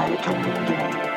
あると思っても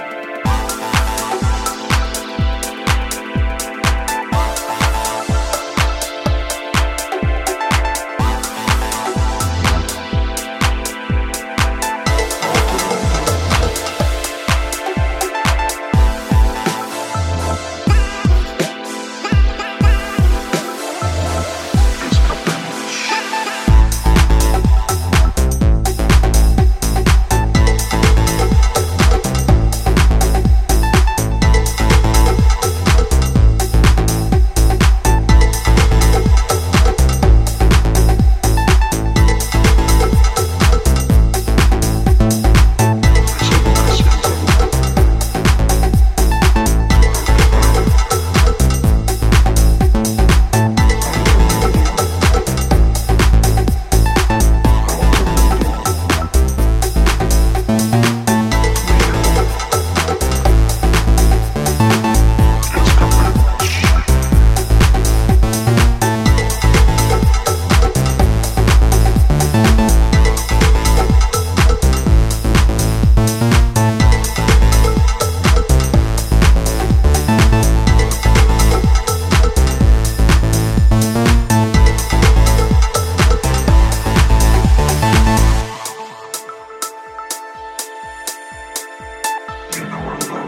in know I